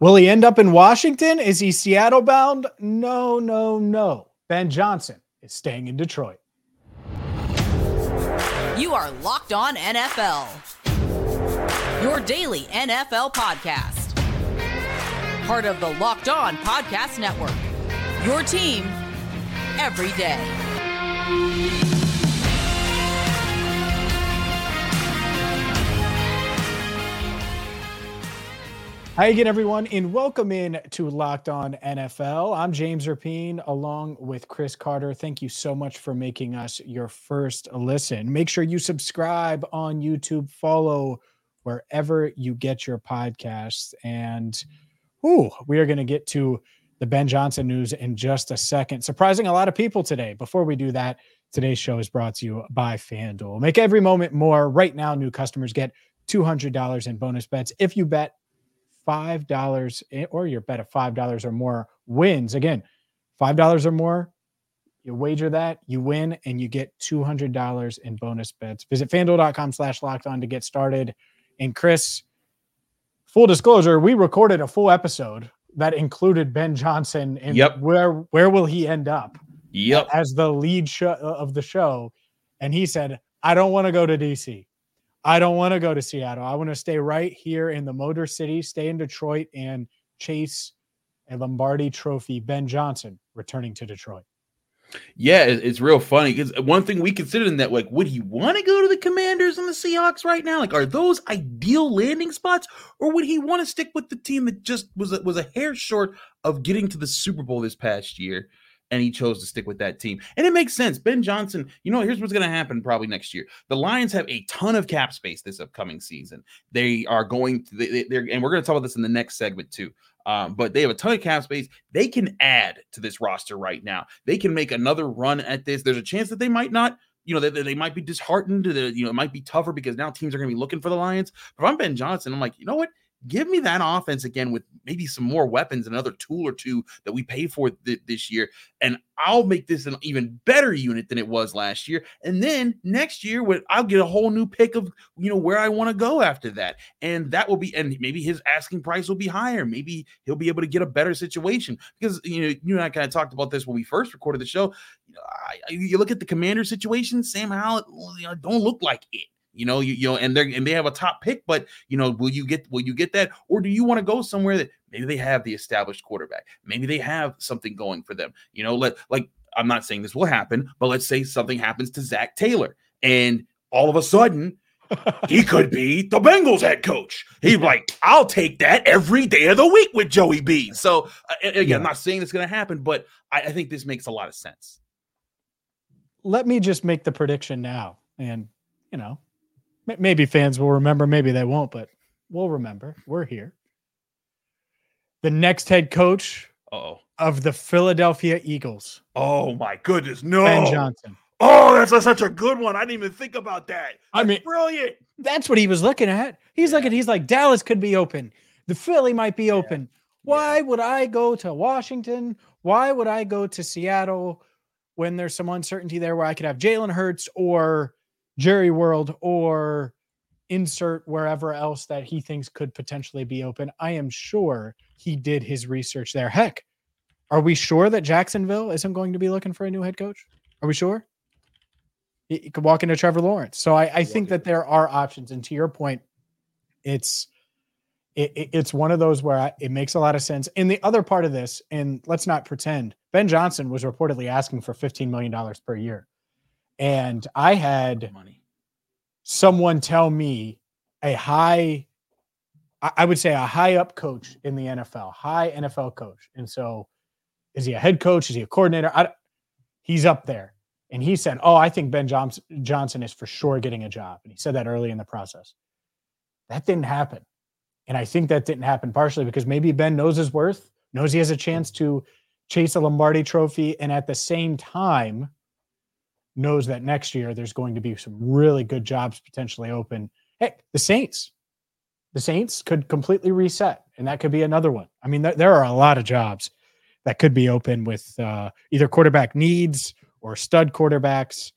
Will he end up in Washington? Is he Seattle bound? No, no, no. Ben Johnson is staying in Detroit. You are Locked On NFL, your daily NFL podcast. Part of the Locked On Podcast Network, your team every day. Hi again, everyone, and welcome in to Locked On NFL. I'm James Rapien along with Chris Carter. Thank you so much for making us your first listen. Make sure you subscribe on YouTube, follow wherever you get your podcasts. And ooh, we are going to get to the Ben Johnson news in just a second. Surprising a lot of people today. Before we do that, today's show is brought to you by FanDuel. Make every moment more. Right now, new customers get $200 in bonus bets if you bet five dollars eh, or your bet of five dollars or more wins. Again, five dollars or more, you wager that, you win, and you get two hundred dollars in bonus bets. Visit fanduel.com slash locked on to get started. And Chris, full disclosure, we recorded a full episode that included Ben Johnson and yep. where where will he end up? Yep. As the lead show uh, of the show. And he said, I don't want to go to DC. I don't want to go to Seattle. I want to stay right here in the Motor City, stay in Detroit, and chase a Lombardi Trophy. Ben Johnson returning to Detroit. Yeah, it's real funny because uh, one thing we considered in that, like, would he want to go to the Commanders and the Seahawks right now? Like, are those ideal landing spots, or would he want to stick with the team that just was a, was a hair short of getting to the Super Bowl this past year? And he chose to stick with that team. And it makes sense. Ben Johnson, you know, here's what's going to happen probably next year. The Lions have a ton of cap space this upcoming season. They are going to, they, they're, and we're going to talk about this in the next segment too. Um, but they have a ton of cap space. They can add to this roster right now. They can make another run at this. There's a chance that they might not you know, they, they might be disheartened. you know, it might be tougher because now teams are going to be looking for the Lions. But if I'm Ben Johnson, I'm like, you know what? Give me that offense again with maybe some more weapons, another tool or two that we pay for th- this year, and I'll make this an even better unit than it was last year. And then next year, when I'll get a whole new pick of you know where I want to go after that, and that will be, and maybe his asking price will be higher. Maybe he'll be able to get a better situation because you know you and I kind of talked about this when we first recorded the show. You, know, I, you look at the commander situation, Sam Howell you know, don't look like it. You know, you, you know, and they're and they have a top pick, but you know, will you get will you get that, or do you want to go somewhere that maybe they have the established quarterback, maybe they have something going for them? You know, let like I'm not saying this will happen, but let's say something happens to Zac Taylor, and all of a sudden he could be the Bengals head coach. He's like, I'll take that every day of the week with Joey B. So uh, again, yeah. I'm not saying it's going to happen, but I, I think this makes a lot of sense. Let me just make the prediction now, and you know, Maybe fans will remember, maybe they won't, but we'll remember. We're here. The next head coach oh of the Philadelphia Eagles. Oh my goodness, no. Ben Johnson. Oh, that's a, such a good one. I didn't even think about that. That's I mean, brilliant. That's what he was looking at. He's yeah. looking, he's like, Dallas could be open. The Philly might be open. Yeah. Why yeah. would I go to Washington? Why would I go to Seattle when there's some uncertainty there where I could have Jalen Hurts or Jerry World or insert wherever else that he thinks could potentially be open. I am sure he did his research there. Heck, are we sure that Jacksonville isn't going to be looking for a new head coach? Are we sure? He, could walk into Trevor Lawrence. So I, I think that there are options. And to your point, it's it, it's one of those where I, it makes a lot of sense. And the other part of this, and let's not pretend, Ben Johnson was reportedly asking for $15 million per year. And I had money. someone tell me a high, I would say a high up coach in the NFL, high NFL coach. And so is he a head coach? Is he a coordinator? I, he's up there. And he said, Oh, I think Ben Johnson is for sure getting a job. And he said that early in the process. That didn't happen. And I think that didn't happen partially because maybe Ben knows his worth, knows he has a chance to chase a Lombardi trophy. And at the same time, knows that next year there's going to be some really good jobs potentially open. Hey, the Saints, the Saints could completely reset, and that could be another one. I mean, th- there are a lot of jobs that could be open with uh, either quarterback needs or stud quarterbacks.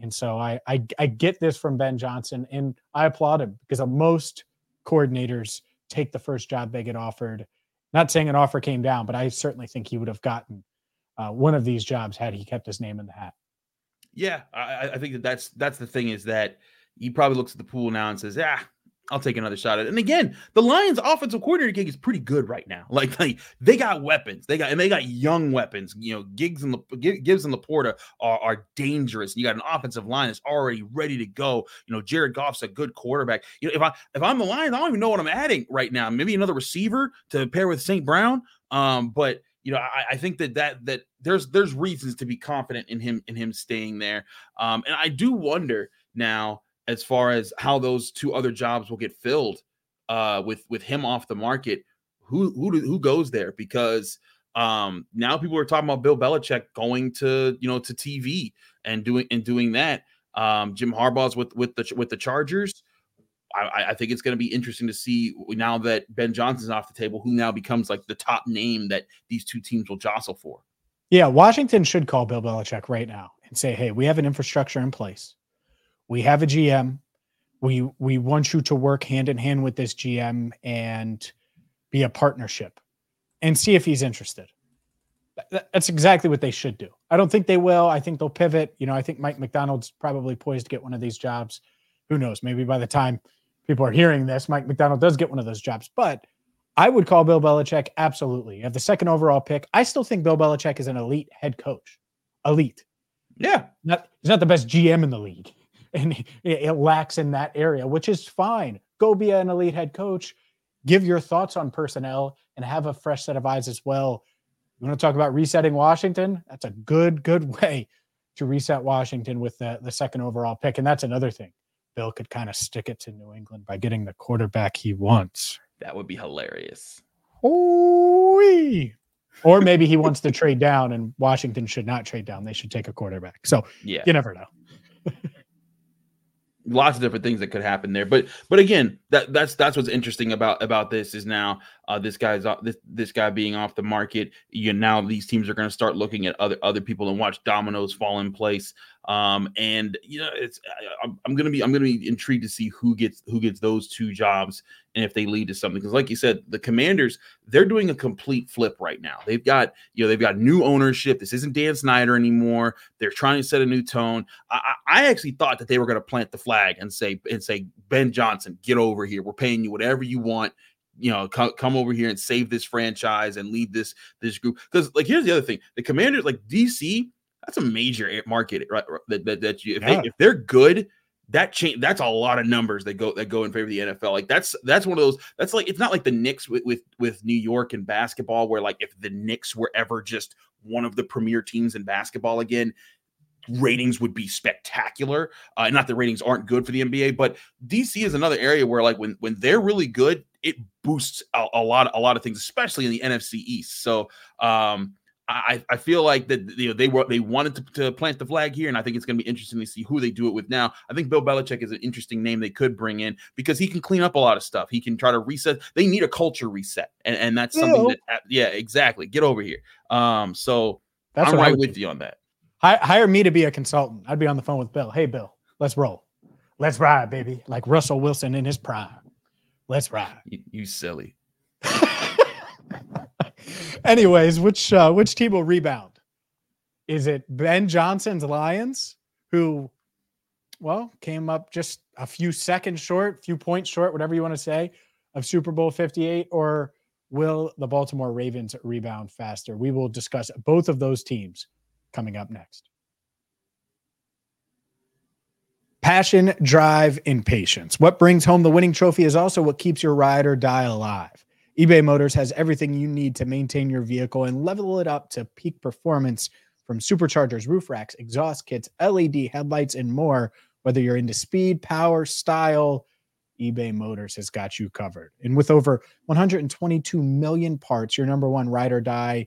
And so I, I I get this from Ben Johnson, and I applaud him because most coordinators take the first job they get offered, Not saying an offer came down, but I certainly think he would have gotten uh, one of these jobs had he kept his name in the hat. Yeah, I, I think that that's that's the thing is that he probably looks at the pool now and says, "Yeah, I'll take another shot at it." And again, the Lions' offensive coordinator gig is pretty good right now. Like, like they got weapons, they got and they got young weapons. You know, Gigs and the Gibbs and LaPorta are, are dangerous. You got an offensive line that's already ready to go. You know, Jared Goff's a good quarterback. You know, if I if I'm the Lions, I don't even know what I'm adding right now. Maybe another receiver to pair with St. Brown. Um, but you know, I, I, think that that that there's there's reasons to be confident in him in him staying there. Um, and I do wonder now as far as how those two other jobs will get filled uh, with with him off the market. Who who who goes there? Because um, now people are talking about Bill Belichick going to you know to TV and doing and doing that. Um, Jim Harbaugh's with with the with the Chargers. I, I think it's going to be interesting to see now that Ben Johnson's off the table, who now becomes like the top name that these two teams will jostle for. Yeah, Washington should call Bill Belichick right now and say, "Hey, we have an infrastructure in place. We have a GM. We we want you to work hand in hand with this GM and be a partnership, and see if he's interested." That's exactly what they should do. I don't think they will. I think they'll pivot. You know, I think Mike Macdonald's probably poised to get one of these jobs. Who knows? Maybe by the time people are hearing this, Mike Macdonald does get one of those jobs. But I would call Bill Belichick absolutely. You have the second overall pick. I still think Bill Belichick is an elite head coach. Elite. Yeah. Not he's not the best GM in the league. And it, it lacks in that area, which is fine. Go be an elite head coach. Give your thoughts on personnel and have a fresh set of eyes as well. You want to talk about resetting Washington? That's a good, good way to reset Washington with the, the second overall pick. And that's another thing. Bill could kind of stick it to New England by getting the quarterback he wants. That would be hilarious. Ooh-wee. Or maybe he wants to trade down and Washington should not trade down. They should take a quarterback. So yeah, you never know. lots of different things that could happen there. But but again, that that's that's what's interesting about about this is now uh, this guy's uh, this this guy being off the market. You know. now these teams are going to start looking at other other people and watch dominoes fall in place. Um, and you know, it's I, am I'm gonna be I'm gonna be intrigued to see who gets who gets those two jobs and if they lead to something. Because like you said, the Commanders they're doing a complete flip right now. They've got you know they've got new ownership. This isn't Dan Snyder anymore. They're trying to set a new tone. I, I actually thought that they were going to plant the flag and say and say Ben Johnson, get over here. We're paying you whatever you want you know come, come over here and save this franchise and lead this this group because like here's the other thing the commanders like dc that's a major market, right? That that, that you if, yeah. they, if they're good, that change that's a lot of numbers that go that go in favor of the NFL. Like that's that's one of those. That's like it's not like the Knicks with with with New York and basketball, where like if the Knicks were ever just one of the premier teams in basketball again, ratings would be spectacular. Uh, not that ratings aren't good for the NBA, but DC is another area where like when when they're really good, it boosts a, a lot a lot of things, especially in the NFC East. So um I, I feel like that you know they were they wanted to, to plant the flag here, and I think it's going to be interesting to see who they do it with now. I think Bill Belichick is an interesting name they could bring in because he can clean up a lot of stuff. He can try to reset. They need a culture reset, and, and that's Ew. something that uh, yeah, exactly. Get over here. Um, so that's I'm right with do. you on that. hire me to be a consultant. I'd be on the phone with Bill. Hey, Bill, let's roll. Let's ride, baby. Like Russell Wilson in his prime. Let's ride. You, you silly. Anyways, which uh, which team will rebound? Is it Ben Johnson's Lions, who, well, came up just a few seconds short, few points short, whatever you want to say, of Super Bowl 58, or will the Baltimore Ravens rebound faster? We will discuss both of those teams coming up next. Passion, drive, and patience. What brings home the winning trophy is also what keeps your ride or die alive eBay Motors has everything you need to maintain your vehicle and level it up to peak performance from superchargers, roof racks, exhaust kits, LED headlights, and more. Whether you're into speed, power, style, eBay Motors has got you covered. And with over 122 million parts, your number one ride or die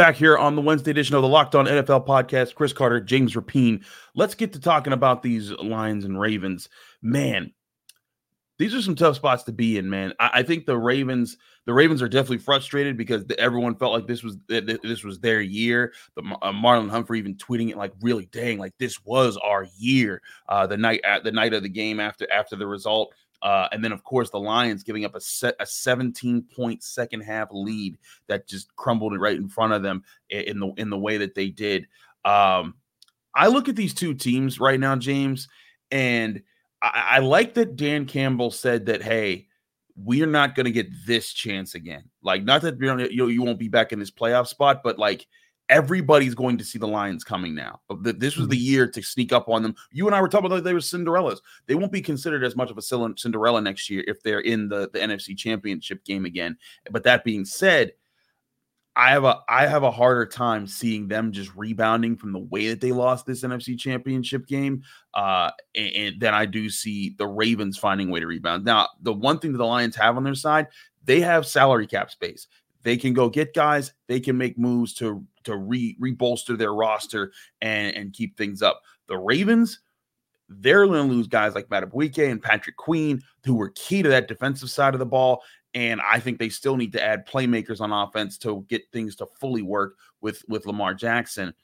Back here on the Wednesday edition of the Locked On NFL podcast, Chris Carter, James Rapien. Let's get to talking about these Lions and Ravens. Man, these are some tough spots to be in, man. I, I, think the Ravens, the Ravens are definitely frustrated because the, everyone felt like this was this was their year. The uh, Marlon Humphrey even tweeting it like, really, dang, like this was our year. Uh, the night at the night of the game after after the result. Uh, and then, of course, the Lions giving up a set a 17 point second half lead that just crumbled right in front of them in the in the way that they did. Um, I look at these two teams right now, James, and I, I like that Dan Campbell said that, hey, we're not going to get this chance again. Like, not that you, you won't be back in this playoff spot, but like everybody's going to see the Lions coming now. This was the mm-hmm. year to sneak up on them. You and I were talking about they were Cinderellas. They won't be considered as much of a Cinderella next year if they're in the, the NFC Championship game again. But that being said, I have a I have a harder time seeing them just rebounding from the way that they lost this NFC Championship game, uh, and, and then I do see the Ravens finding a way to rebound. Now, the one thing that the Lions have on their side, they have salary cap space. They can go get guys. They can make moves to to re rebolster their roster and and keep things up. The Ravens, they're going to lose guys like Madubuike and Patrick Queen, who were key to that defensive side of the ball. And I think they still need to add playmakers on offense to get things to fully work with with Lamar Jackson.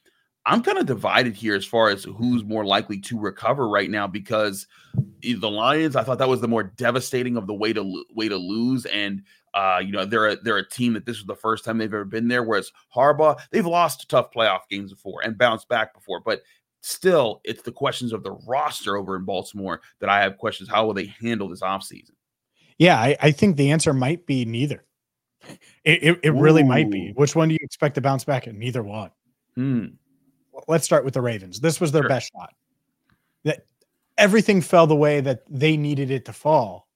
I'm kind of divided here as far as who's more likely to recover right now because the Lions, I thought that was the more devastating of the way to way to lose, and uh, you know they're a, they're a team that this was the first time they've ever been there. Whereas Harbaugh, they've lost tough playoff games before and bounced back before, but still, it's the questions of the roster over in Baltimore that I have questions. How will they handle this offseason? Yeah, I, I think the answer might be neither. It, it, it really might be. Which one do you expect to bounce back in? Neither one. Hmm. Let's start with the Ravens. This was their sure. best shot. That everything fell the way that they needed it to fall.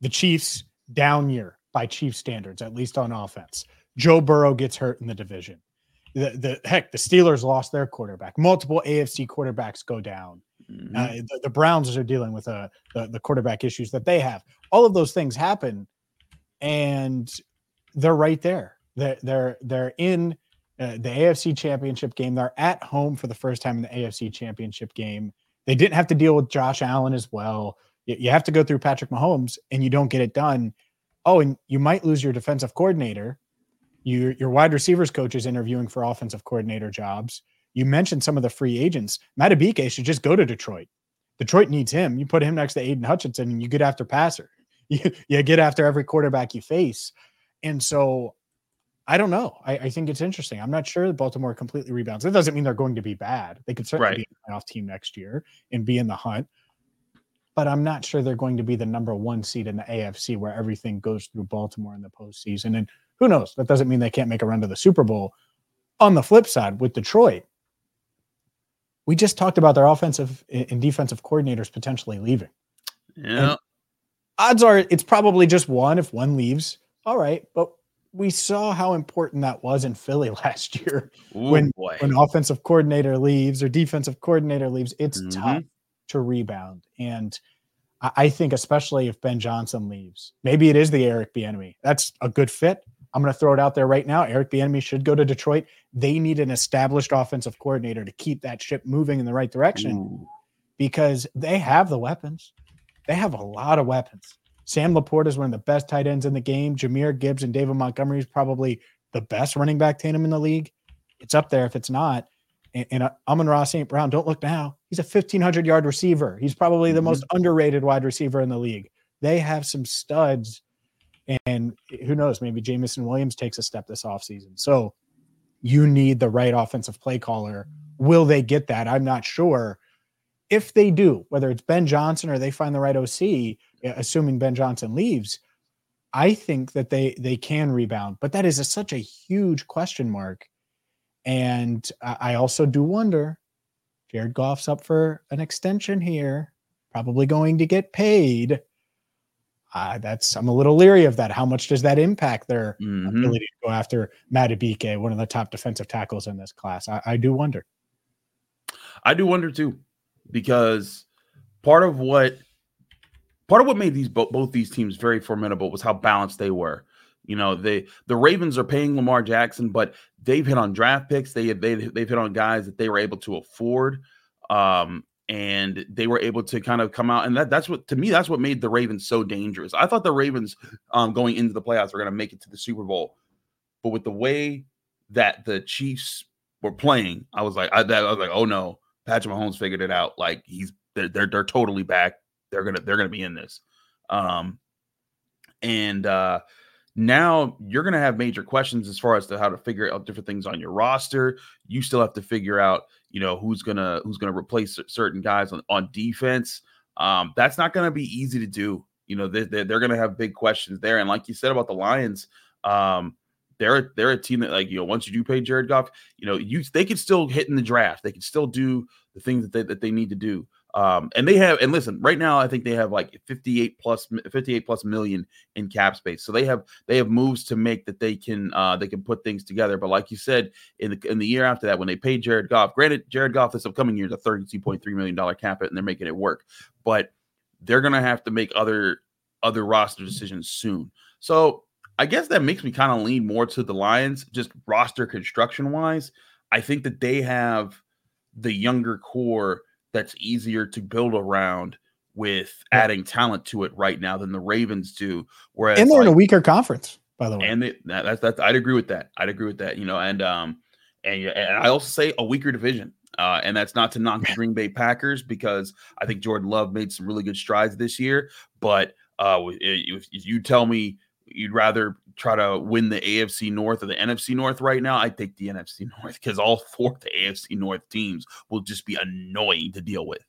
The Chiefs down year by Chief standards, at least on offense. Joe Burrow gets hurt in the division. The, the heck, the Steelers lost their quarterback. Multiple AFC quarterbacks go down. Mm-hmm. Uh, the, the, Browns are dealing with uh, the, the quarterback issues that they have. All of those things happen, and they're right there. They're they're they're in uh, the AFC Championship game. They're at home for the first time in the AFC Championship game. They didn't have to deal with Josh Allen as well. You, you have to go through Patrick Mahomes, and you don't get it done. Oh, and you might lose your defensive coordinator. You, your wide receivers coach is interviewing for offensive coordinator jobs. You mentioned some of the free agents. Madubuike should just go to Detroit. Detroit needs him. You put him next to Aidan Hutchinson and you get after passer. You, you get after every quarterback you face. And so I don't know. I, I, think it's interesting. I'm not sure that Baltimore completely rebounds. It doesn't mean they're going to be bad. They could certainly right. be a playoff team next year and be in the hunt. But I'm not sure they're going to be the number one seed in the AFC where everything goes through Baltimore in the postseason. And who knows? That doesn't mean they can't make a run to the Super Bowl. On the flip side, with Detroit, we just talked about their offensive and defensive coordinators potentially leaving. Yeah. And odds are it's probably just one if one leaves. All right. But we saw how important that was in Philly last year Ooh, when boy. when offensive coordinator leaves or defensive coordinator leaves, it's mm-hmm. tough to rebound. And I think especially if Ben Johnson leaves, maybe it is the Eric Bieniemy. That's a good fit. I'm going to throw it out there right now. Eric Bieniemy should go to Detroit. They need an established offensive coordinator to keep that ship moving in the right direction Ooh. because they have the weapons. They have a lot of weapons. Sam LaPorta is one of the best tight ends in the game. Jahmyr Gibbs and David Montgomery is probably the best running back tandem in the league. It's up there if it's not. And, and uh, Amon-Ra St. Brown, don't look now. He's a 1,500 yard receiver. He's probably the mm-hmm. most underrated wide receiver in the league. They have some studs and who knows, maybe Jameson Williams takes a step this offseason. So you need the right offensive play caller. Will they get that? I'm not sure. If they do, whether it's Ben Johnson or they find the right OC, assuming Ben Johnson leaves, I think that they they can rebound. But that is a, such a huge question mark. And I also do wonder, Jared Goff's up for an extension here, probably going to get paid uh, that's I'm a little leery of that. How much does that impact their mm-hmm. ability to go after Madubuike, one of the top defensive tackles in this class? I, I do wonder. I do wonder too, because part of what part of what made these both these teams very formidable was how balanced they were. You know, they the Ravens are paying Lamar Jackson, but they've hit on draft picks. They they they've hit on guys that they were able to afford. Um, and they were able to kind of come out and that that's what to me that's what made the Ravens so dangerous. I thought the Ravens um going into the playoffs were going to make it to the Super Bowl. But with the way that the Chiefs were playing, I was like I, that, I was like, "Oh no, Patrick Mahomes figured it out. Like he's they're, they're they're totally back. They're going to they're going to be in this." Um and uh now you're going to have major questions as far as to how to figure out different things on your roster. You still have to figure out, you know, who's gonna who's gonna replace certain guys on, on defense. Um, that's not going to be easy to do. You know, they, they're, they're going to have big questions there. And like you said about the Lions, um, they're they're a team that like you know once you do pay Jared Goff, you know you they can still hit in the draft. They can still do the things that they that they need to do. Um, and they have, and listen, right now I think they have like 58 plus 58 plus million in cap space. So they have they have moves to make that they can uh they can put things together. But like you said, in the in the year after that, when they paid Jared Goff, granted, Jared Goff this upcoming year is a 32.3 million dollar cap it, and they're making it work, but they're gonna have to make other other roster decisions soon. So I guess that makes me kind of lean more to the Lions, just roster construction wise. I think that they have the younger core that's easier to build around with adding talent to it right now than the Ravens do. Whereas, and they're like, in a weaker conference, by the way. And they, that, that's that's I'd agree with that. I'd agree with that. You know, and um, and, and I also say a weaker division. Uh, and that's not to knock the Green Bay Packers because I think Jordan Love made some really good strides this year. But uh, if, if you tell me you'd rather try to win the AFC North or the NFC North right now, I take the NFC North because all four of the AFC North teams will just be annoying to deal with.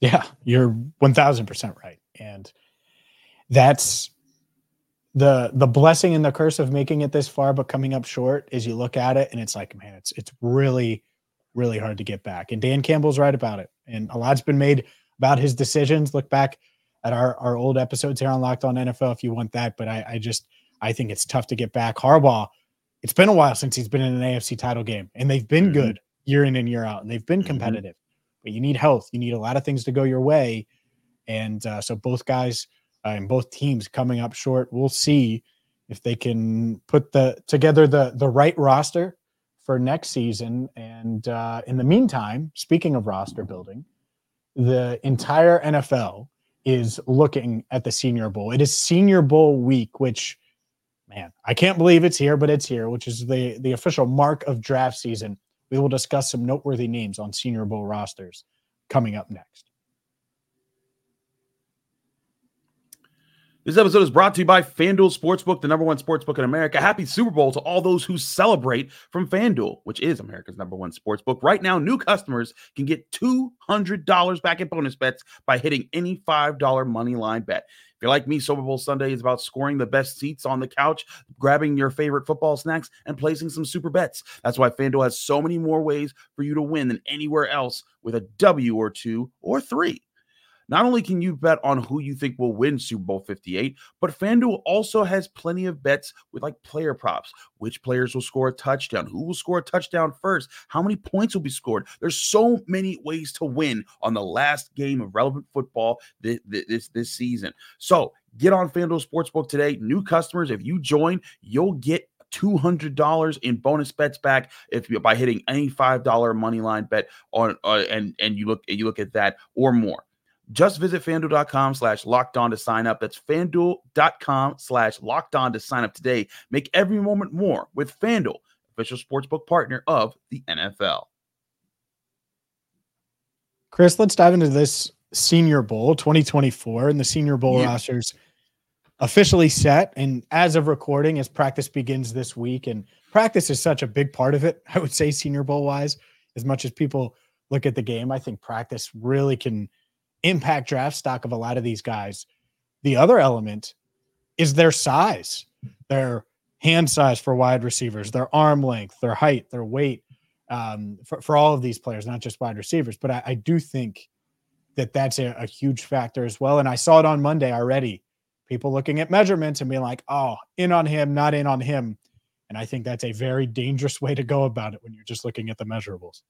Yeah, you're 1000% right. And that's the the blessing and the curse of making it this far but coming up short is you look at it and it's like man it's it's really really hard to get back and Dan Campbell's right about it and a lot's been made about his decisions look back at our, our old episodes here on Locked On NFL if you want that. But I, I just I think it's tough to get back. Harbaugh, it's been a while since he's been in an AFC title game, and they've been mm-hmm. good year in and year out, and they've been mm-hmm. competitive. Mm-hmm. But you need health. You need a lot of things to go your way, and uh, so both guys uh, and both teams coming up short. We'll see if they can put the together the the right roster for next season. And uh, in the meantime, speaking of roster building, the entire NFL is looking at the Senior Bowl. It is Senior Bowl week, which man, I can't believe it's here, but it's here, which is the the official mark of draft season. We will discuss some noteworthy names on Senior Bowl rosters coming up next. This episode is brought to you by FanDuel Sportsbook, the number one sportsbook in America. Happy Super Bowl to all those who celebrate from FanDuel, which is America's number one sportsbook. Right now, new customers can get $200 back in bonus bets by hitting any $5 money line bet. If you're like me, Super Bowl Sunday is about scoring the best seats on the couch, grabbing your favorite football snacks, and placing some super bets. That's why FanDuel has so many more ways for you to win than anywhere else with a W or two or three. Not only can you bet on who you think will win Super Bowl 58, but FanDuel also has plenty of bets with like player props. Which players will score a touchdown? Who will score a touchdown first? How many points will be scored? There's so many ways to win on the last game of relevant football this this, this season. So get on FanDuel Sportsbook today. New customers, if you join, you'll get $200 in bonus bets back if you by hitting any $5 money line bet on uh, and and you look you look at that or more just visit fanduel.com slash locked on to sign up. That's fanduel.com slash locked on to sign up today. Make every moment more with Fanduel, official sportsbook partner of the NFL. Chris, let's dive into this Senior Bowl 2024 and the Senior Bowl yeah. rosters officially set. And as of recording, as practice begins this week, and practice is such a big part of it, I would say, Senior Bowl wise, as much as people look at the game, I think practice really can impact draft stock of a lot of these guys. The other element is their size, their hand size for wide receivers, their arm length, their height, their weight um, for, for all of these players, not just wide receivers. But I, I do think that that's a, a, huge factor as well. And I saw it on Monday already. People looking at measurements and being like, oh, in on him, not in on him. And I think that's a very dangerous way to go about it when you're just looking at the measurables.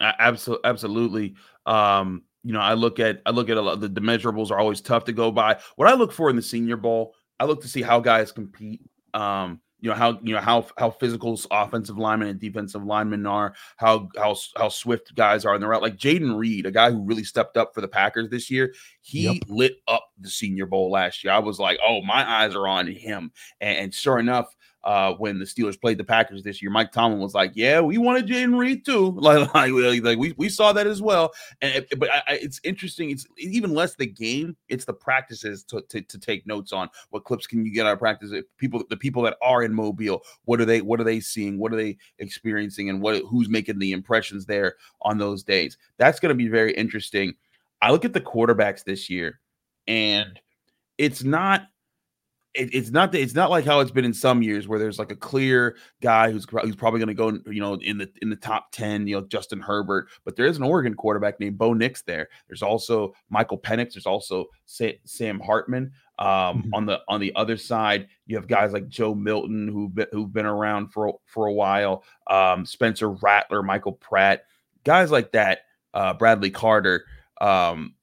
Absolutely. Absolutely. Um, you know, I look at I look at a lot the, the measurables are always tough to go by. What I look for in the Senior Bowl, I look to see how guys compete Um, you know how you know how how physical offensive linemen and defensive linemen are, how how how swift guys are in the route. Like Jayden Reed, a guy who really stepped up for the Packers this year, he yep. lit up the Senior Bowl last year. I was like, oh, my eyes are on him, and, and sure enough, uh, when the Steelers played the Packers this year. Mike Tomlin was like, "Yeah, we wanted Jayden Reed too. Like, like, like we, we saw that as well." And but I, it's interesting. It's even less the game; it's the practices to, to, to take notes on. What clips can you get out of practice? People, the people that are in Mobile, what are they? What are they seeing? What are they experiencing? And what who's making the impressions there on those days? That's going to be very interesting. I look at the quarterbacks this year, and it's not it, it's not that it's not like how it's been in some years where there's like a clear guy who's who's probably going to go you know in the in the top 10 you know Justin Herbert but there is an Oregon quarterback named Bo Nix there. There's also Michael Penix. There's also Sam Hartman. Um, mm-hmm. on the on the other side you have guys like Joe Milton who've been, who've been around for for a while. Um, Spencer Rattler Michael Pratt guys like that uh, Bradley Carter. Um,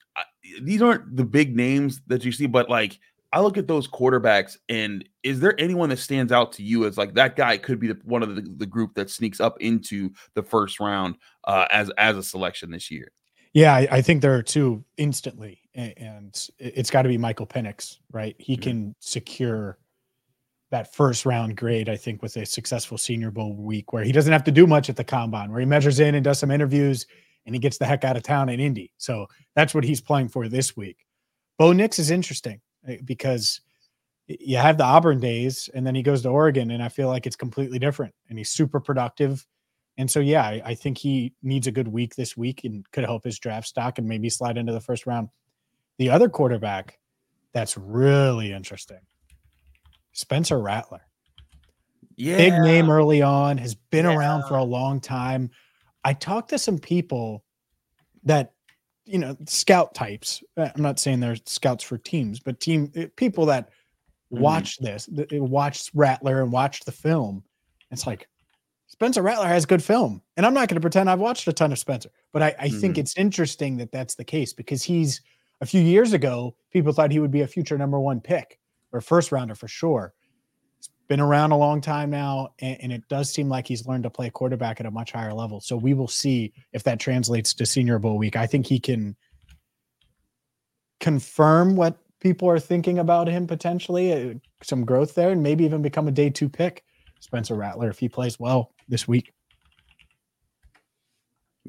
these aren't the big names that you see but like I look at those quarterbacks, and is there anyone that stands out to you as like that guy could be the, one of the, the group that sneaks up into the first round uh, as as a selection this year? Yeah, I, I think there are two instantly, and, it's got to be Michael Penix, right? He mm-hmm. can secure that first round grade, I think, with a successful Senior Bowl week where he doesn't have to do much at the combine, where he measures in and does some interviews, and he gets the heck out of town in Indy. So that's what he's playing for this week. Bo Nix is interesting Eh, because you have the Auburn days and then he goes to Oregon and I feel like it's completely different and he's super productive. And so, yeah, I, I, think he needs a good week this week and could help his draft stock and maybe slide into the first round. The other quarterback that's really interesting, Spencer Rattler. Yeah. Big name early on, has been yeah. around for a long time. I talked to some people that you know scout types uh, i'm not saying they're scouts for teams but team uh, people that mm-hmm. watch this that uh, watched rattler and watched the film it's like spencer rattler has good film and i'm not going to pretend i've watched a ton of spencer but i, I mm-hmm. think it's interesting that that's the case because he's a few years ago people thought he would be a future number one pick or first rounder for sure been around a long time now, and, and, it does seem like he's learned to play quarterback at a much higher level. So we will see if that translates to Senior Bowl week. I think he can confirm what people are thinking about him potentially, uh, some growth there, and maybe even become a day two pick. Spencer Rattler, if he plays well this week.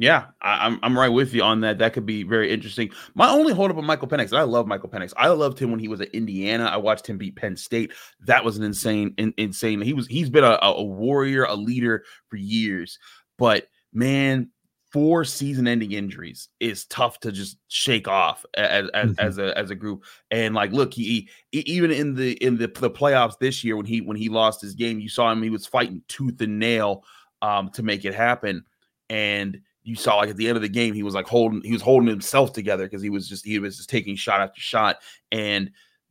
Yeah, I, am I'm right with you on that. That could be very interesting. My only holdup on Michael Penix, I love Michael Penix. I loved him when he was at Indiana. I watched him beat Penn State. That was an insane, in, insane. He was he's been a, a warrior, a leader for years. But man, four season-ending injuries is tough to just shake off as as, mm-hmm. as a as a group. And like, look, he, he, even in the in the the playoffs this year when he when he lost his game, you saw him. He was fighting tooth and nail um, to make it happen. And you saw like at the end of the game, he was like holding, he was holding himself together because he was just he was just taking shot after shot, and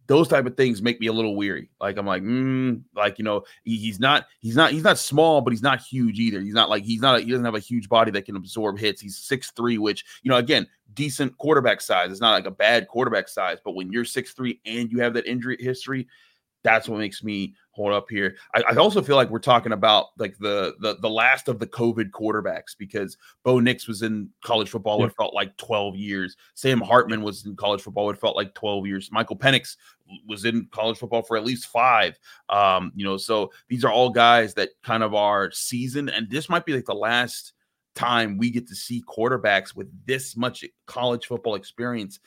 those type of things make me a little weary. Like I'm like, mm, like you know, he, he's not he's not he's not small, but he's not huge either. He's not like he's not a, he doesn't have a huge body that can absorb hits. He's six three, which you know again decent quarterback size. It's not like a bad quarterback size, but when you're six three and you have that injury history, that's what makes me hold up here. I, I, also feel like we're talking about like the the the last of the COVID quarterbacks because Bo Nix was in college football. Yeah. It felt like twelve years. Sam Hartman was in college football. It felt like twelve years. Michael Penix was in college football for at least five. Um, you know, so these are all guys that kind of are seasoned, and this might be like the last time we get to see quarterbacks with this much college football experience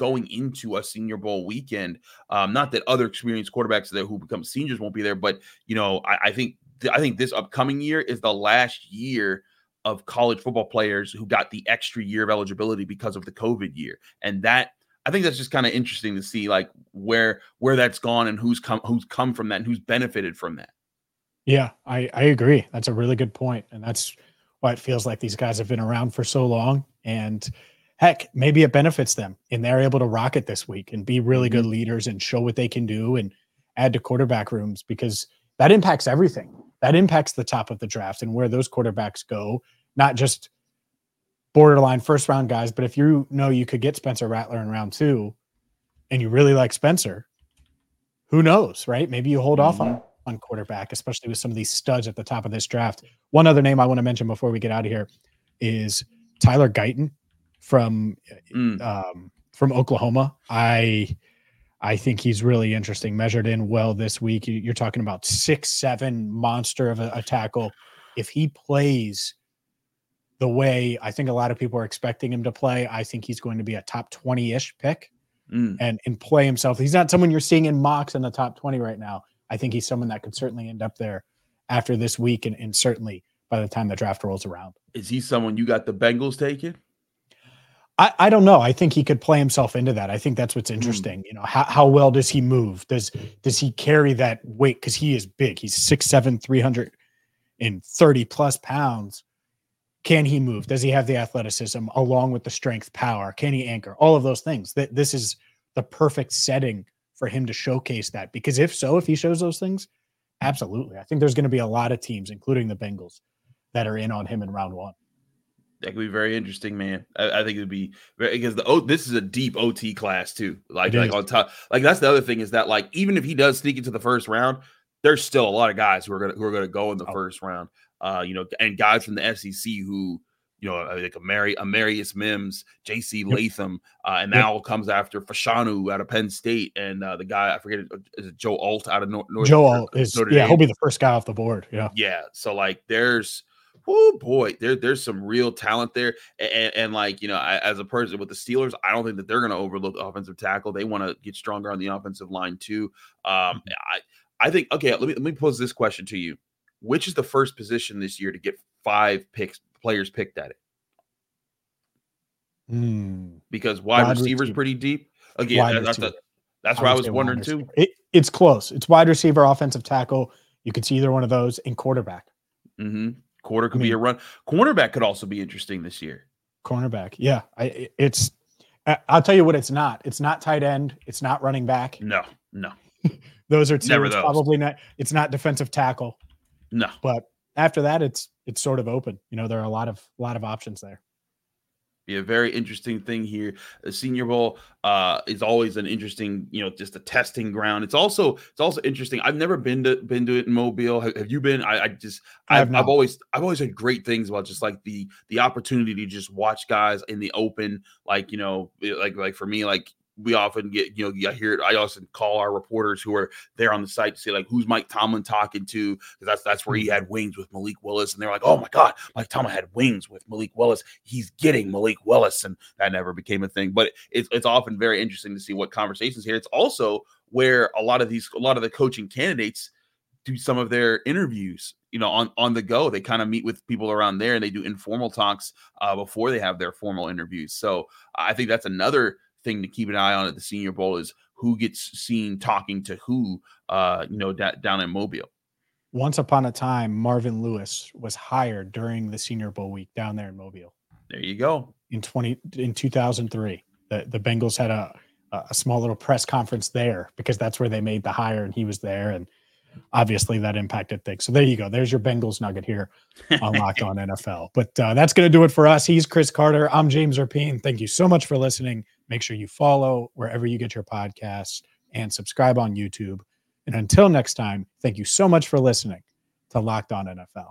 going into a Senior Bowl weekend. Um, not that other experienced quarterbacks there who become seniors won't be there, but you know, I, I think I think this upcoming year is the last year of college football players who got the extra year of eligibility because of the COVID year, and that I think that's just kind of interesting to see like where where that's gone and who's come who's come from that and who's benefited from that. Yeah, I I agree. That's a really good point, and that's why it feels like these guys have been around for so long and heck, maybe it benefits them and they're able to rock it this week and be really good mm-hmm. leaders and show what they can do and add to quarterback rooms because that impacts everything. That impacts the top of the draft and where those quarterbacks go, not just borderline first round guys, but if you know you could get Spencer Rattler in round two and you really like Spencer, who knows, right? Maybe you hold mm-hmm. off on mm-hmm. on quarterback, especially with some of these studs at the top of this draft. One other name I want to mention before we get out of here is Tyler Guyton from Mm. um, from Oklahoma. I I think he's really interesting. Measured in well this week. You- You're talking about six seven monster of a, a tackle. If he plays the way I think a lot of people are expecting him to play, I think he's going to be a top twenty ish pick Mm. and and play himself. He's not someone you're seeing in mocks in the top 20 right now. I think he's someone that could certainly end up there after this week and, and certainly by the time the draft rolls around. Is he someone you got the Bengals taking? I, I don't know. I think he could play himself into that. I think that's what's hmm. interesting. You know, how, how well does he move? Does does he carry that weight? Because he is big. He's 6'7, 330 plus pounds. Can he move? Does he have the athleticism along with the strength, power? Can he anchor? All of those things. That this is the perfect setting for him to showcase that. Because if so, if he shows those things, absolutely. I think there's going to be a lot of teams, including the Bengals, that are in on him in round one. That could be very interesting, man. I, I think it would be very because the O this is a deep OT class too. Like like on top, like that's the other thing is that like even if he does sneak into the first round, there's still a lot of guys who are gonna who are gonna go in the Oh. first round. Uh, you know, and guys from the SEC who you know like a Mary Amarius Mims, J.C. Latham, uh, and Yep. now comes after Fashanu out of Penn State, and uh, the guy I forget is it Joe Alt out of North. North Joe Alt is Notre yeah, Dame? he'll be the first guy off the board. Yeah. Yeah. So like there's oh boy, there there's some real talent there. And, and like, you know, I, as a person with the Steelers, I don't think that they're gonna overlook the offensive tackle. They want to get stronger on the offensive line too. Um I I think okay, let me let me pose this question to you. Which is the first position this year to get five picks players picked at it? Hmm. Because wide, Wide receiver's receiver. pretty deep. Again, that's the, that's where I was wondering too. It, it's close. It's wide receiver, offensive tackle. You could see either one of those in quarterback, hmm Quarter could be mean- a run. Cornerback could also be interesting this year. cornerback. Yeah, I, it's. I- I'll tell you what. It's not. It's not tight end. It's not running back. No, no, Those are two. Never it's those. probably not. It's not defensive tackle. no. But after that, it's it's sort of open. You know, there are a lot of lot of options there. Be a very interesting thing here. The Senior Bowl uh, is always an interesting, you know, just a testing ground. It's also it's also interesting. I've never been to been to it in Mobile. Have, have you been? I, I just I have I've, I've always I've always had great things about just like the the opportunity to just watch guys in the open. Like you know, like like for me, like we often get you know I hear it. I also call our reporters who are there on the site to say like who's Mike Tomlin talking to? Because that's that's where he Mm-hmm. had wings with Malik Willis and they're like oh my god Mike Tomlin had wings with Malik Willis. He's getting Malik Willis and that never became a thing. But it's it's often very interesting to see what conversations here. It's also where a lot of these a lot of the coaching candidates do some of their interviews you know on on the go. They kind of meet with people around there and they do informal talks uh, before they have their formal interviews. So I think that's another thing to keep an eye on at the Senior Bowl is who gets seen talking to who, uh, you know, da- down in Mobile. Once upon a time, Marvin Lewis was hired during the Senior Bowl week down there in Mobile There you go. in twenty in two thousand three. The the Bengals had a a small little press conference there because that's where they made the hire, and he was there, and obviously that impacted things. So there you go. There's your Bengals nugget here on Locked On NFL. But uh, that's going to do it for us. He's Chris Carter. I'm James Rapien. Thank you so much for listening. Make sure you follow wherever you get your podcasts and subscribe on YouTube. And until next time, thank you so much for listening to Locked On NFL.